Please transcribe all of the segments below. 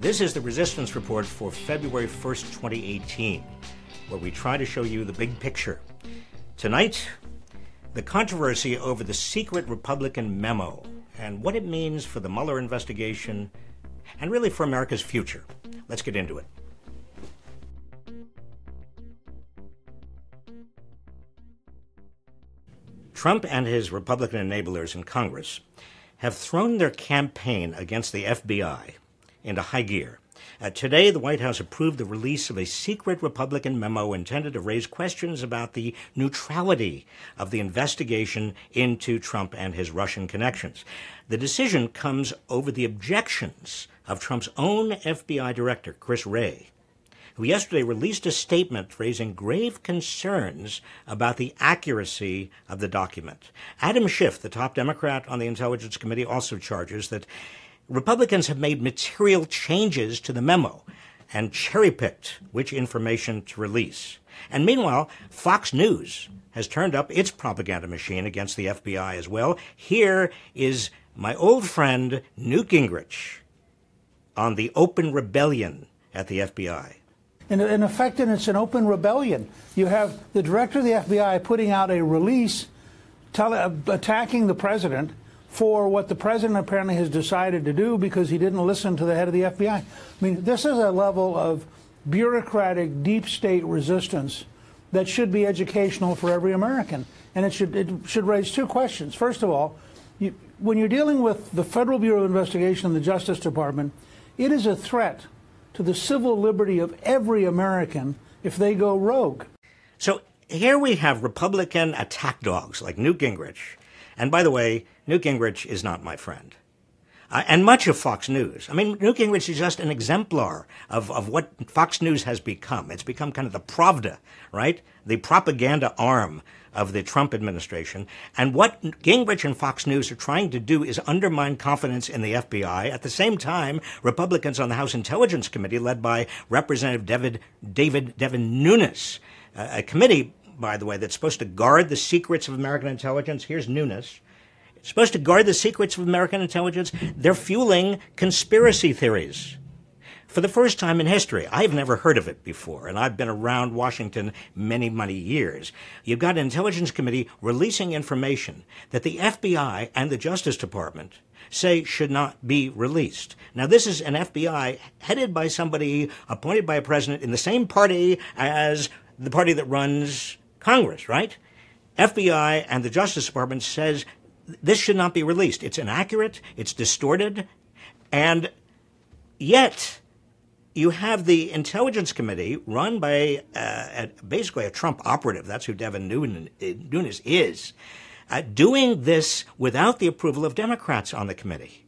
This is the Resistance Report for February 1st, 2018, where we try to show you the big picture. Tonight, the controversy over the secret Republican memo and what it means for the Mueller investigation and really for America's future. Let's get into it. Trump and his Republican enablers in Congress have thrown their campaign against the FBI into high gear. Uh, today, the White House approved the release of a secret Republican memo intended to raise questions about the neutrality of the investigation into Trump and his Russian connections. The decision comes over the objections of Trump's own FBI director, Chris Wray, who yesterday released a statement raising grave concerns about the accuracy of the document. Adam Schiff, the top Democrat on the Intelligence Committee, also charges that Republicans have made material changes to the memo and cherry picked which information to release. And meanwhile, Fox News has turned up its propaganda machine against the FBI as well. Here is my old friend Newt Gingrich on the open rebellion at the FBI. In, effect, it's an open rebellion. You have the director of the FBI putting out a release uh, attacking the president for what the president apparently has decided to do because he didn't listen to the head of the FBI. I mean, this is a level of bureaucratic deep state resistance that should be educational for every American. And it should, it should raise two questions. First of all, you, when you're dealing with the Federal Bureau of Investigation and the Justice Department, it is a threat to the civil liberty of every American if they go rogue. So here we have Republican attack dogs like Newt Gingrich. And by the way, Newt Gingrich is not my friend. Uh, and much of Fox News. I mean, Newt Gingrich is just an exemplar of, of what Fox News has become. It's become kind of the Pravda, right? The propaganda arm of the Trump administration. And what Gingrich and Fox News are trying to do is undermine confidence in the FBI. At the same time, Republicans on the House Intelligence Committee, led by Representative David, David Devin Nunes, uh, a committee, by the way, that's supposed to guard the secrets of American intelligence. Here's Nunes supposed to guard the secrets of American intelligence. They're fueling conspiracy theories. For the first time in history, I've never heard of it before, and I've been around Washington many, many years. You've got an intelligence committee releasing information that the FBI and the Justice Department say should not be released. Now, this is an FBI headed by somebody appointed by a president in the same party as the party that runs Congress, right? FBI and the Justice Department says this should not be released. It's inaccurate, it's distorted, and yet you have the Intelligence Committee run by uh, basically a Trump operative. That's who Devin Nunes is, uh, doing this without the approval of Democrats on the committee.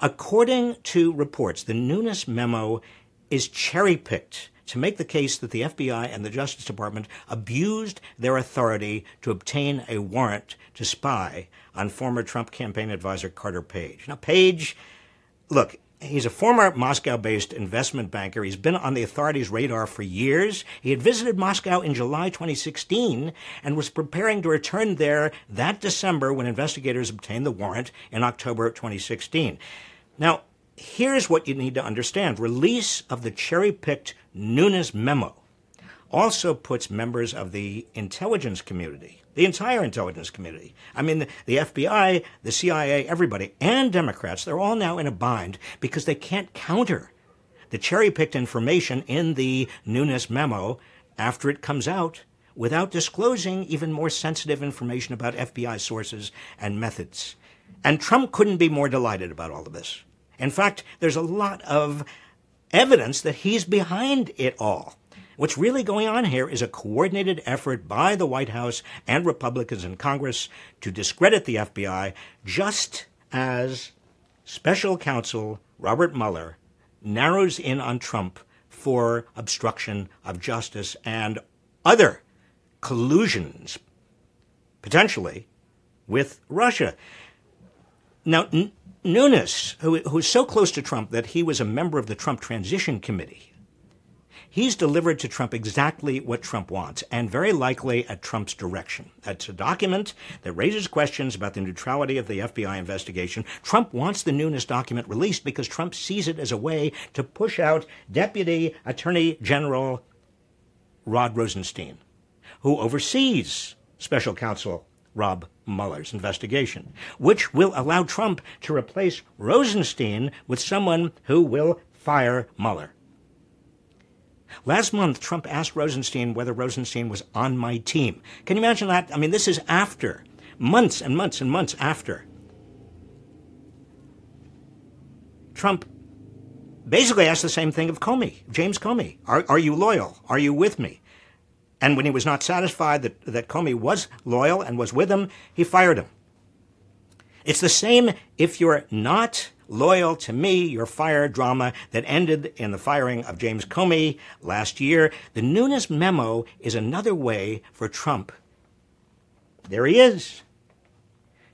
According to reports, the Nunes memo is cherry picked to make the case that the FBI and the Justice Department abused their authority to obtain a warrant to spy on former Trump campaign advisor Carter Page. Now, Page, look, He's a former Moscow based investment banker. He's been on the authorities' radar for years. He had visited Moscow in July 2016 and was preparing to return there that December when investigators obtained the warrant in October 2016. Now, here's what you need to understand release of the cherry picked Nunes memo also puts members of the intelligence community, the entire intelligence community, I mean, the, the, FBI, the CIA, everybody, and Democrats, they're all now in a bind because they can't counter the cherry picked information in the Nunes memo after it comes out without disclosing even more sensitive information about FBI sources and methods. And Trump couldn't be more delighted about all of this. In fact, there's a lot of evidence that he's behind it all. What's really going on here is a coordinated effort by the White House and Republicans in Congress to discredit the FBI, just as special counsel Robert Mueller narrows in on Trump for obstruction of justice and other collusions, potentially, with Russia. Now, Nunes, who, who's so close to Trump that he was a member of the Trump Transition Committee, He's delivered to Trump exactly what Trump wants, and very likely at Trump's direction. That's a document that raises questions about the neutrality of the FBI investigation. Trump wants the Nunes document released because Trump sees it as a way to push out Deputy Attorney General Rod Rosenstein, who oversees special counsel Rob Mueller's investigation, which will allow Trump to replace Rosenstein with someone who will fire Mueller. Last month, Trump asked Rosenstein whether Rosenstein was on my team. Can you imagine that? I mean, this is after, months and months and months after. Trump basically asked the same thing of Comey, James Comey. Are, are you loyal? Are you with me? And when he was not satisfied that, that Comey was loyal and was with him, he fired him. It's the same if you're not loyal to me, your fire drama that ended in the firing of James Comey last year. The Nunes memo is another way for Trump. There he is.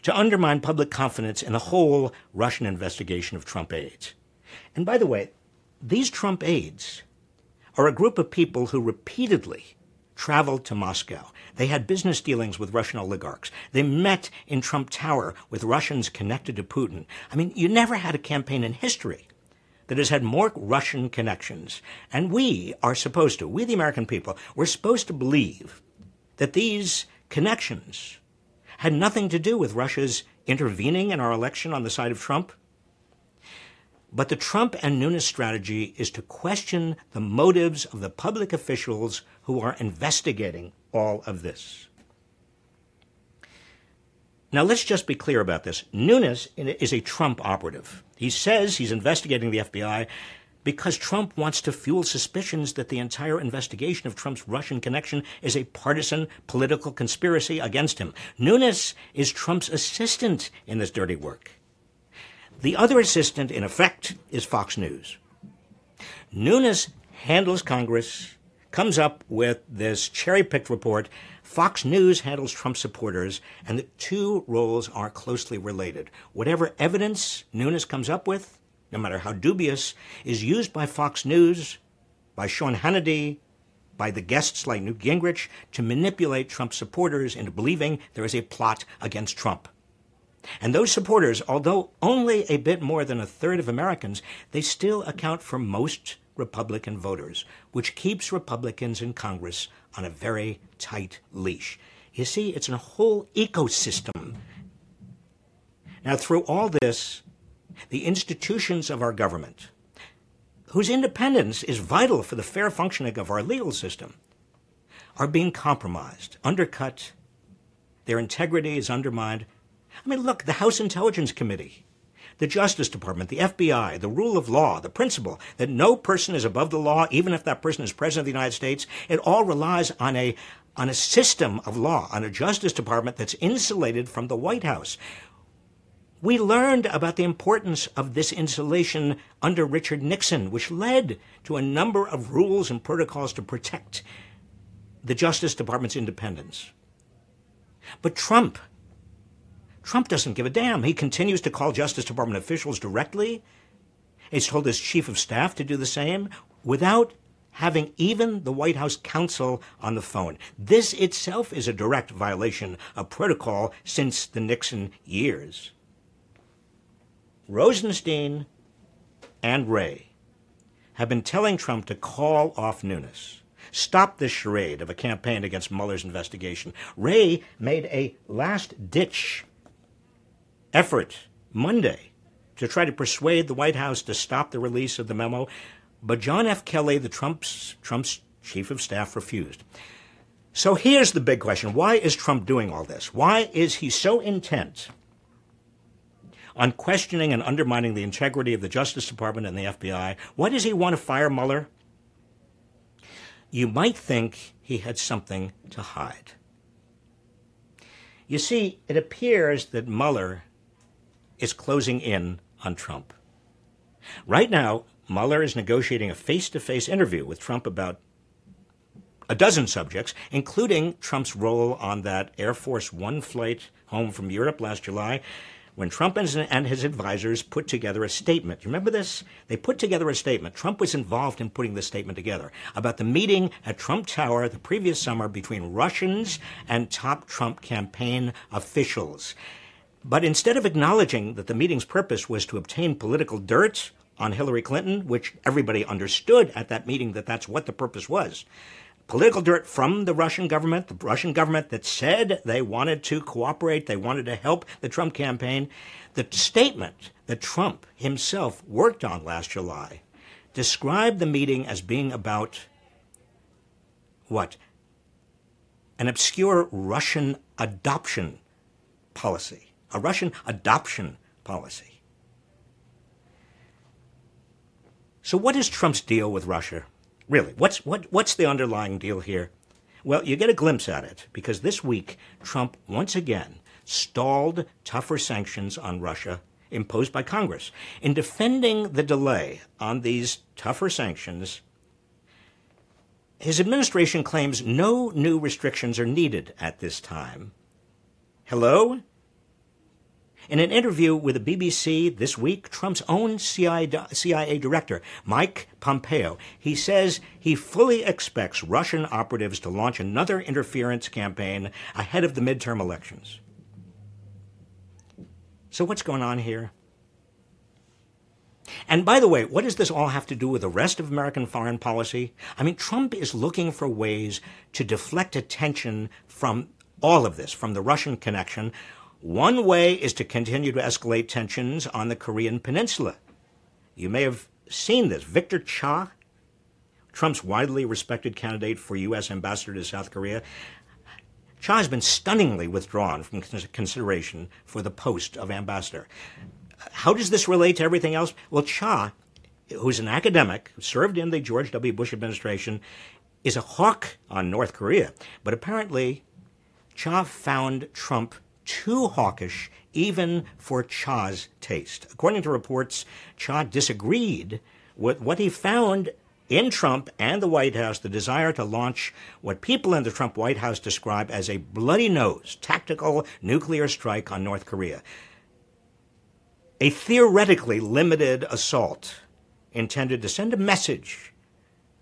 To undermine public confidence in the whole Russian investigation of Trump aides. And by the way, these Trump aides are a group of people who repeatedly traveled to Moscow. They had business dealings with Russian oligarchs. They met in Trump Tower with Russians connected to Putin. I mean, you never had a campaign in history that has had more Russian connections. And we are supposed to, we the American people, we're supposed to believe that these connections had nothing to do with Russia's intervening in our election on the side of Trump. But the Trump and Nunes strategy is to question the motives of the public officials who are investigating all of this. Now, let's just be clear about this. Nunes is a Trump operative. He says he's investigating the FBI because Trump wants to fuel suspicions that the entire investigation of Trump's Russian connection is a partisan political conspiracy against him. Nunes is Trump's assistant in this dirty work. The other assistant, in effect, is Fox News. Nunes handles Congress, comes up with this cherry picked report. Fox News handles Trump supporters, and the two roles are closely related. Whatever evidence Nunes comes up with, no matter how dubious, is used by Fox News, by Sean Hannity, by the guests like Newt Gingrich to manipulate Trump supporters into believing there is a plot against Trump. And those supporters, although only a bit more than a third of Americans, they still account for most Republican voters, which keeps Republicans in Congress on a very tight leash. You see, it's a whole ecosystem. Now, through all this, the institutions of our government, whose independence is vital for the fair functioning of our legal system, are being compromised, undercut. Their integrity is undermined I mean, look, the House Intelligence Committee, the Justice Department, the FBI, the rule of law, the principle that no person is above the law, even if that person is President of the United States, it all relies on a, on a system of law, on a Justice Department that's insulated from the White House. We learned about the importance of this insulation under Richard Nixon, which led to a number of rules and protocols to protect the Justice Department's independence. But Trump Trump doesn't give a damn. He continues to call Justice Department officials directly. He's told his chief of staff to do the same without having even the White House counsel on the phone. This itself is a direct violation of protocol since the Nixon years. Rosenstein and Wray have been telling Trump to call off Nunes. Stop this charade of a campaign against Mueller's investigation. Wray made a last ditch effort Monday to try to persuade the White House to stop the release of the memo, but John F. Kelly, the Trump's, Trump's chief of staff, refused. So here's the big question. Why is Trump doing all this? Why is he so intent on questioning and undermining the integrity of the Justice Department and the FBI? Why does he want to fire Mueller? You might think he had something to hide. You see, it appears that Mueller is closing in on Trump. Right now, Mueller is negotiating a face to face interview with Trump about a dozen subjects, including Trump's role on that Air Force One flight home from Europe last July. when Trump and his advisors put together a statement. You remember this? They put together a statement. Trump was involved in putting this statement together about the meeting at Trump Tower the previous summer between Russians and top Trump campaign officials. But instead of acknowledging that the meeting's purpose was to obtain political dirt on Hillary Clinton, which everybody understood at that meeting that that's what the purpose was, political dirt from the Russian government, the Russian government that said they wanted to cooperate, they wanted to help the Trump campaign. The statement that Trump himself worked on last July described the meeting as being about what? An obscure Russian adoption policy, a Russian adoption policy. So, what is Trump's deal with Russia? Really, what's, what, what's the underlying deal here? Well, you get a glimpse at it because this week, Trump once again stalled tougher sanctions on Russia imposed by Congress. In defending the delay on these tougher sanctions, his administration claims no new restrictions are needed at this time. Hello? In an interview with the BBC this week, Trump's own CIA, director, Mike Pompeo, he says he fully expects Russian operatives to launch another interference campaign ahead of the midterm elections. So, what's going on here? And by the way, what does this all have to do with the rest of American foreign policy? I mean, Trump is looking for ways to deflect attention from all of this, from the Russian connection, one way is to continue to escalate tensions on the Korean Peninsula. You may have seen this. Victor Cha, Trump's widely respected candidate for U.S. ambassador to South Korea, Cha has been stunningly withdrawn from consideration for the post of ambassador. How does this relate to everything else? Well, Cha, who's an academic, served in the George W. Bush administration, is a hawk on North Korea. But apparently, Cha found Trump too hawkish even for Cha's taste. According to reports, Cha disagreed with what he found in Trump and the White House the desire to launch what people in the Trump White House describe as a bloody nose tactical nuclear strike on North Korea. A theoretically limited assault intended to send a message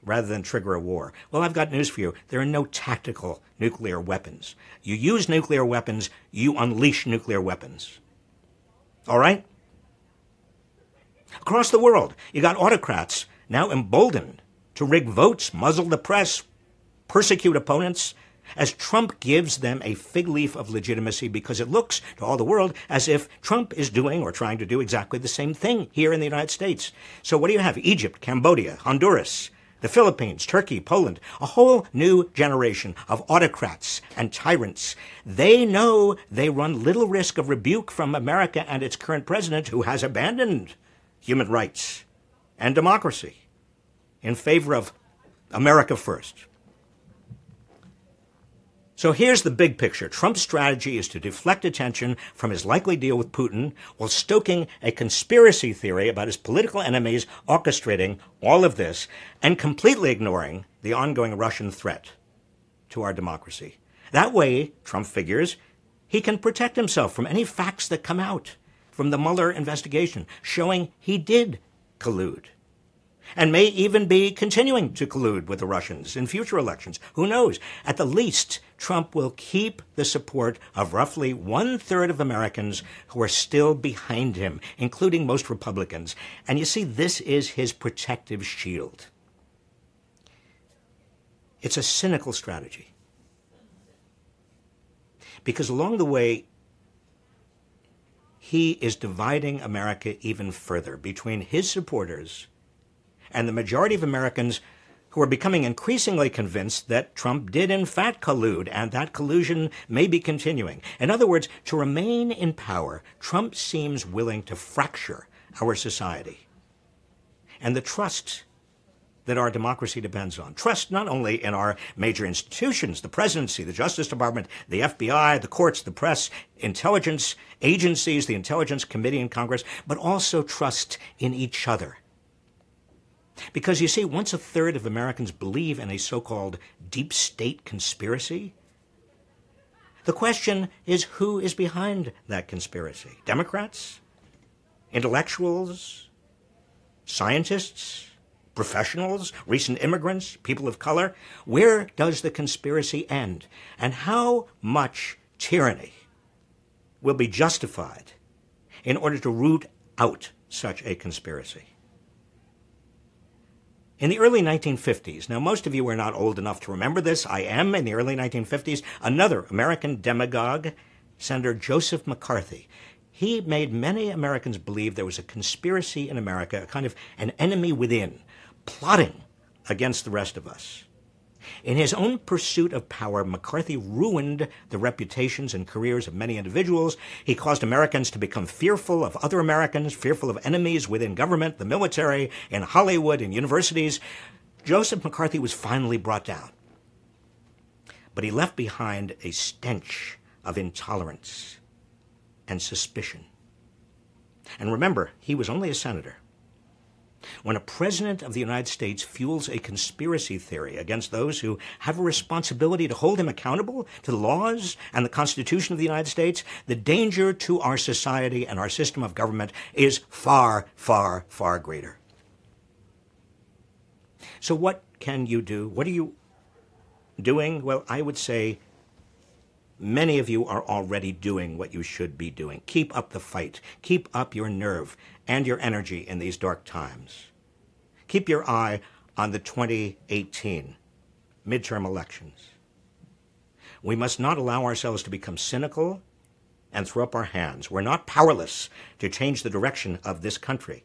rather than trigger a war. Well, I've got news for you. There are no tactical nuclear weapons. You use nuclear weapons, you unleash nuclear weapons. All right? Across the world, you got autocrats now emboldened to rig votes, muzzle the press, persecute opponents, as Trump gives them a fig leaf of legitimacy because it looks to all the world as if Trump is doing or trying to do exactly the same thing here in the United States. So what do you have? Egypt, Cambodia, Honduras, the Philippines, Turkey, Poland, a whole new generation of autocrats and tyrants. They know they run little risk of rebuke from America and its current president, who has abandoned human rights and democracy in favor of America first. So here's the big picture. Trump's strategy is to deflect attention from his likely deal with Putin while stoking a conspiracy theory about his political enemies orchestrating all of this and completely ignoring the ongoing Russian threat to our democracy. That way, Trump figures, he can protect himself from any facts that come out from the Mueller investigation showing he did collude and may even be continuing to collude with the Russians in future elections. Who knows? At the least, Trump will keep the support of roughly one third of Americans who are still behind him, including most Republicans. And you see, this is his protective shield. It's a cynical strategy. Because along the way, he is dividing America even further between his supporters and the majority of Americans who are becoming increasingly convinced that Trump did in fact collude and that collusion may be continuing. In other words, to remain in power, Trump seems willing to fracture our society and the trust that our democracy depends on. Trust not only in our major institutions, the presidency, the Justice Department, the FBI, the courts, the press, intelligence agencies, the Intelligence Committee in Congress, but also trust in each other because you see, once a third of Americans believe in a so called deep state conspiracy, The question is who is behind that conspiracy? Democrats? Intellectuals? Scientists? Professionals? Recent immigrants? People of color? Where does the conspiracy end? And how much tyranny will be justified in order to root out such a conspiracy? In the early 1950s, now most of you are not old enough to remember this. I am. In the early 1950s, another American demagogue, Senator Joseph McCarthy, he made many Americans believe there was a conspiracy in America, a kind of an enemy within, plotting against the rest of us. In his own pursuit of power, McCarthy ruined the reputations and careers of many individuals. He caused Americans to become fearful of other Americans, fearful of enemies within government, the military, in Hollywood, in universities. Joseph McCarthy was finally brought down. But he left behind a stench of intolerance and suspicion. And remember, he was only a senator. When a president of the United States fuels a conspiracy theory against those who have a responsibility to hold him accountable to the laws and the Constitution of the United States, the danger to our society and our system of government is far, far, far greater. So, what can you do? What are you doing? Well, I would say many of you are already doing what you should be doing. Keep up the fight. Keep up your nerve and your energy in these dark times. Keep your eye on the 2018 midterm elections. We must not allow ourselves to become cynical and throw up our hands. We're not powerless to change the direction of this country.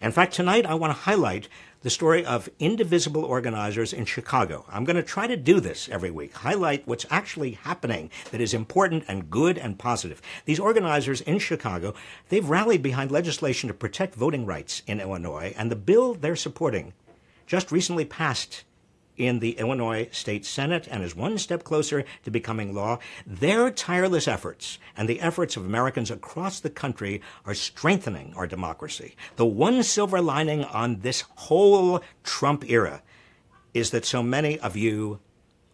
In fact, tonight I want to highlight the story of indivisible organizers in Chicago. I'm going to try to do this every week, highlight what's actually happening that is important and good and positive. These organizers in Chicago, they've rallied behind legislation to protect voting rights in Illinois, and the bill they're supporting just recently passed in the Illinois State Senate and is one step closer to becoming law. Their tireless efforts and the efforts of Americans across the country are strengthening our democracy. The one silver lining on this whole Trump era is that so many of you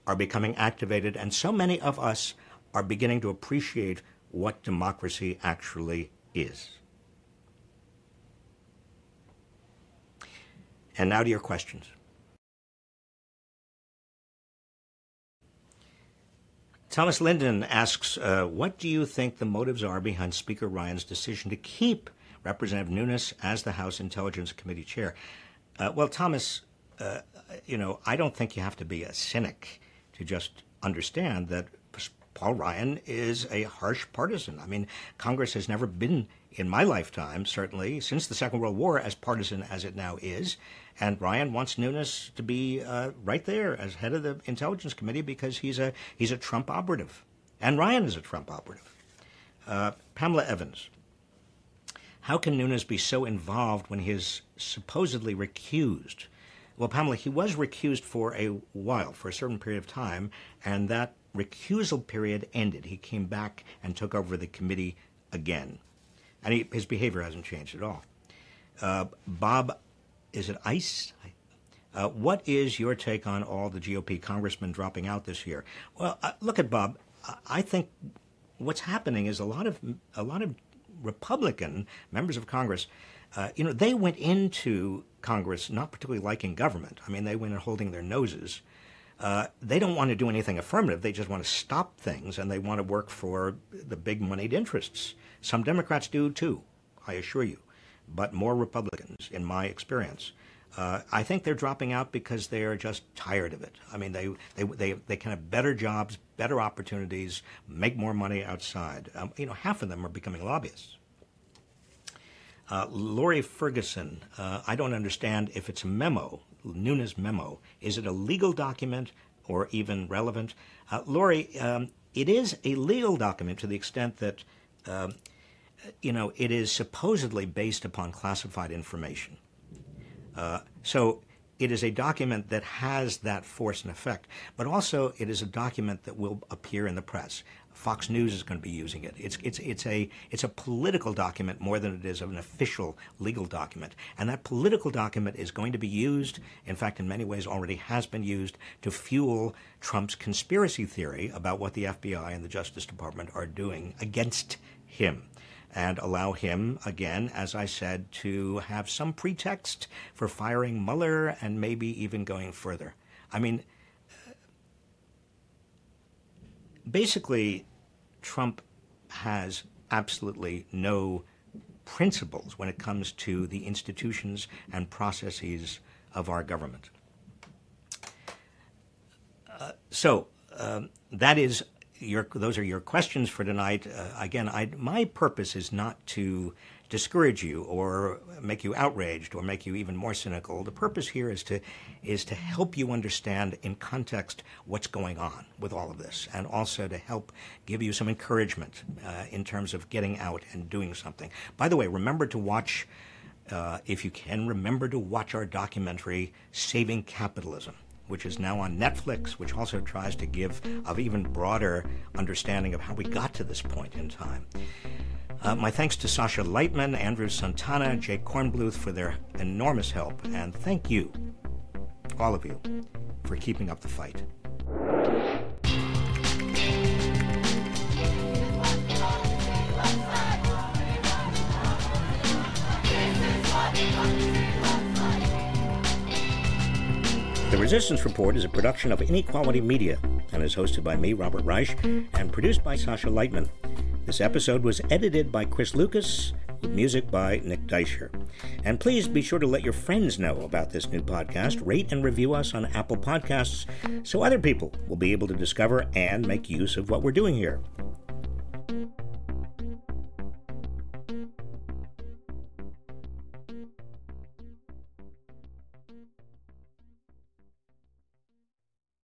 are becoming activated and so many of us are beginning to appreciate what democracy actually is. And now to your questions. Thomas Linden asks, uh, what do you think the motives are behind Speaker Ryan's decision to keep Representative Nunes as the House Intelligence Committee chair? Uh, well, Thomas, uh, you know, I don't think you have to be a cynic to just understand that Paul Ryan is a harsh partisan. I mean, Congress has never been, in my lifetime, certainly, since the Second World War, as partisan as it now is. And Ryan wants Nunes to be uh, right there as head of the Intelligence Committee because he's a he's a Trump operative, and Ryan is a Trump operative. Uh, Pamela Evans. How can Nunes be so involved when he is supposedly recused? Well, Pamela, he was recused for a while, for a certain period of time, and that recusal period ended. He came back and took over the committee again. And he, his behavior hasn't changed at all. Uh, Bob is it ICE? Uh, what is your take on all the GOP congressmen dropping out this year? Well, uh, look at Bob. I think what's happening is a lot of a lot of Republican members of Congress. Uh, you know, they went into Congress not particularly liking government. I mean, they went in holding their noses. Uh, they don't want to do anything affirmative. They just want to stop things, and they want to work for the big moneyed interests. Some Democrats do too, I assure you but more Republicans, in my experience. Uh, I think they're dropping out because they are just tired of it. I mean, they, they, they, they can have better jobs, better opportunities, make more money outside. Um, you know, half of them are becoming lobbyists. Uh, Lori Ferguson, uh, I don't understand if it's a memo, Nunes memo. Is it a legal document or even relevant? Uh, Lori, um, it is a legal document to the extent that um, you know, it is supposedly based upon classified information. Uh, so it is a document that has that force and effect, but also it is a document that will appear in the press. Fox News is going to be using it. It's, it's, it's, a, it's a political document more than it is an official legal document. And that political document is going to be used, in fact, in many ways already has been used, to fuel Trump's conspiracy theory about what the FBI and the Justice Department are doing against him and allow him, again, as I said, to have some pretext for firing Mueller and maybe even going further. I mean, basically, Trump has absolutely no principles when it comes to the institutions and processes of our government. Uh, so um, that is your, those are your questions for tonight. Uh, again, I, my purpose is not to discourage you or make you outraged or make you even more cynical. The purpose here is to is to help you understand in context what's going on with all of this, and also to help give you some encouragement uh, in terms of getting out and doing something. By the way, remember to watch. Uh, if you can, remember to watch our documentary, Saving Capitalism which is now on Netflix, which also tries to give an even broader understanding of how we got to this point in time. Uh, my thanks to Sasha Lightman, Andrew Santana, Jake Kornbluth for their enormous help, and thank you, all of you, for keeping up the fight. Resistance Report is a production of Inequality Media and is hosted by me, Robert Reich, and produced by Sasha Lightman. This episode was edited by Chris Lucas with music by Nick Deisher. And please be sure to let your friends know about this new podcast. Rate and review us on Apple Podcasts so other people will be able to discover and make use of what we're doing here.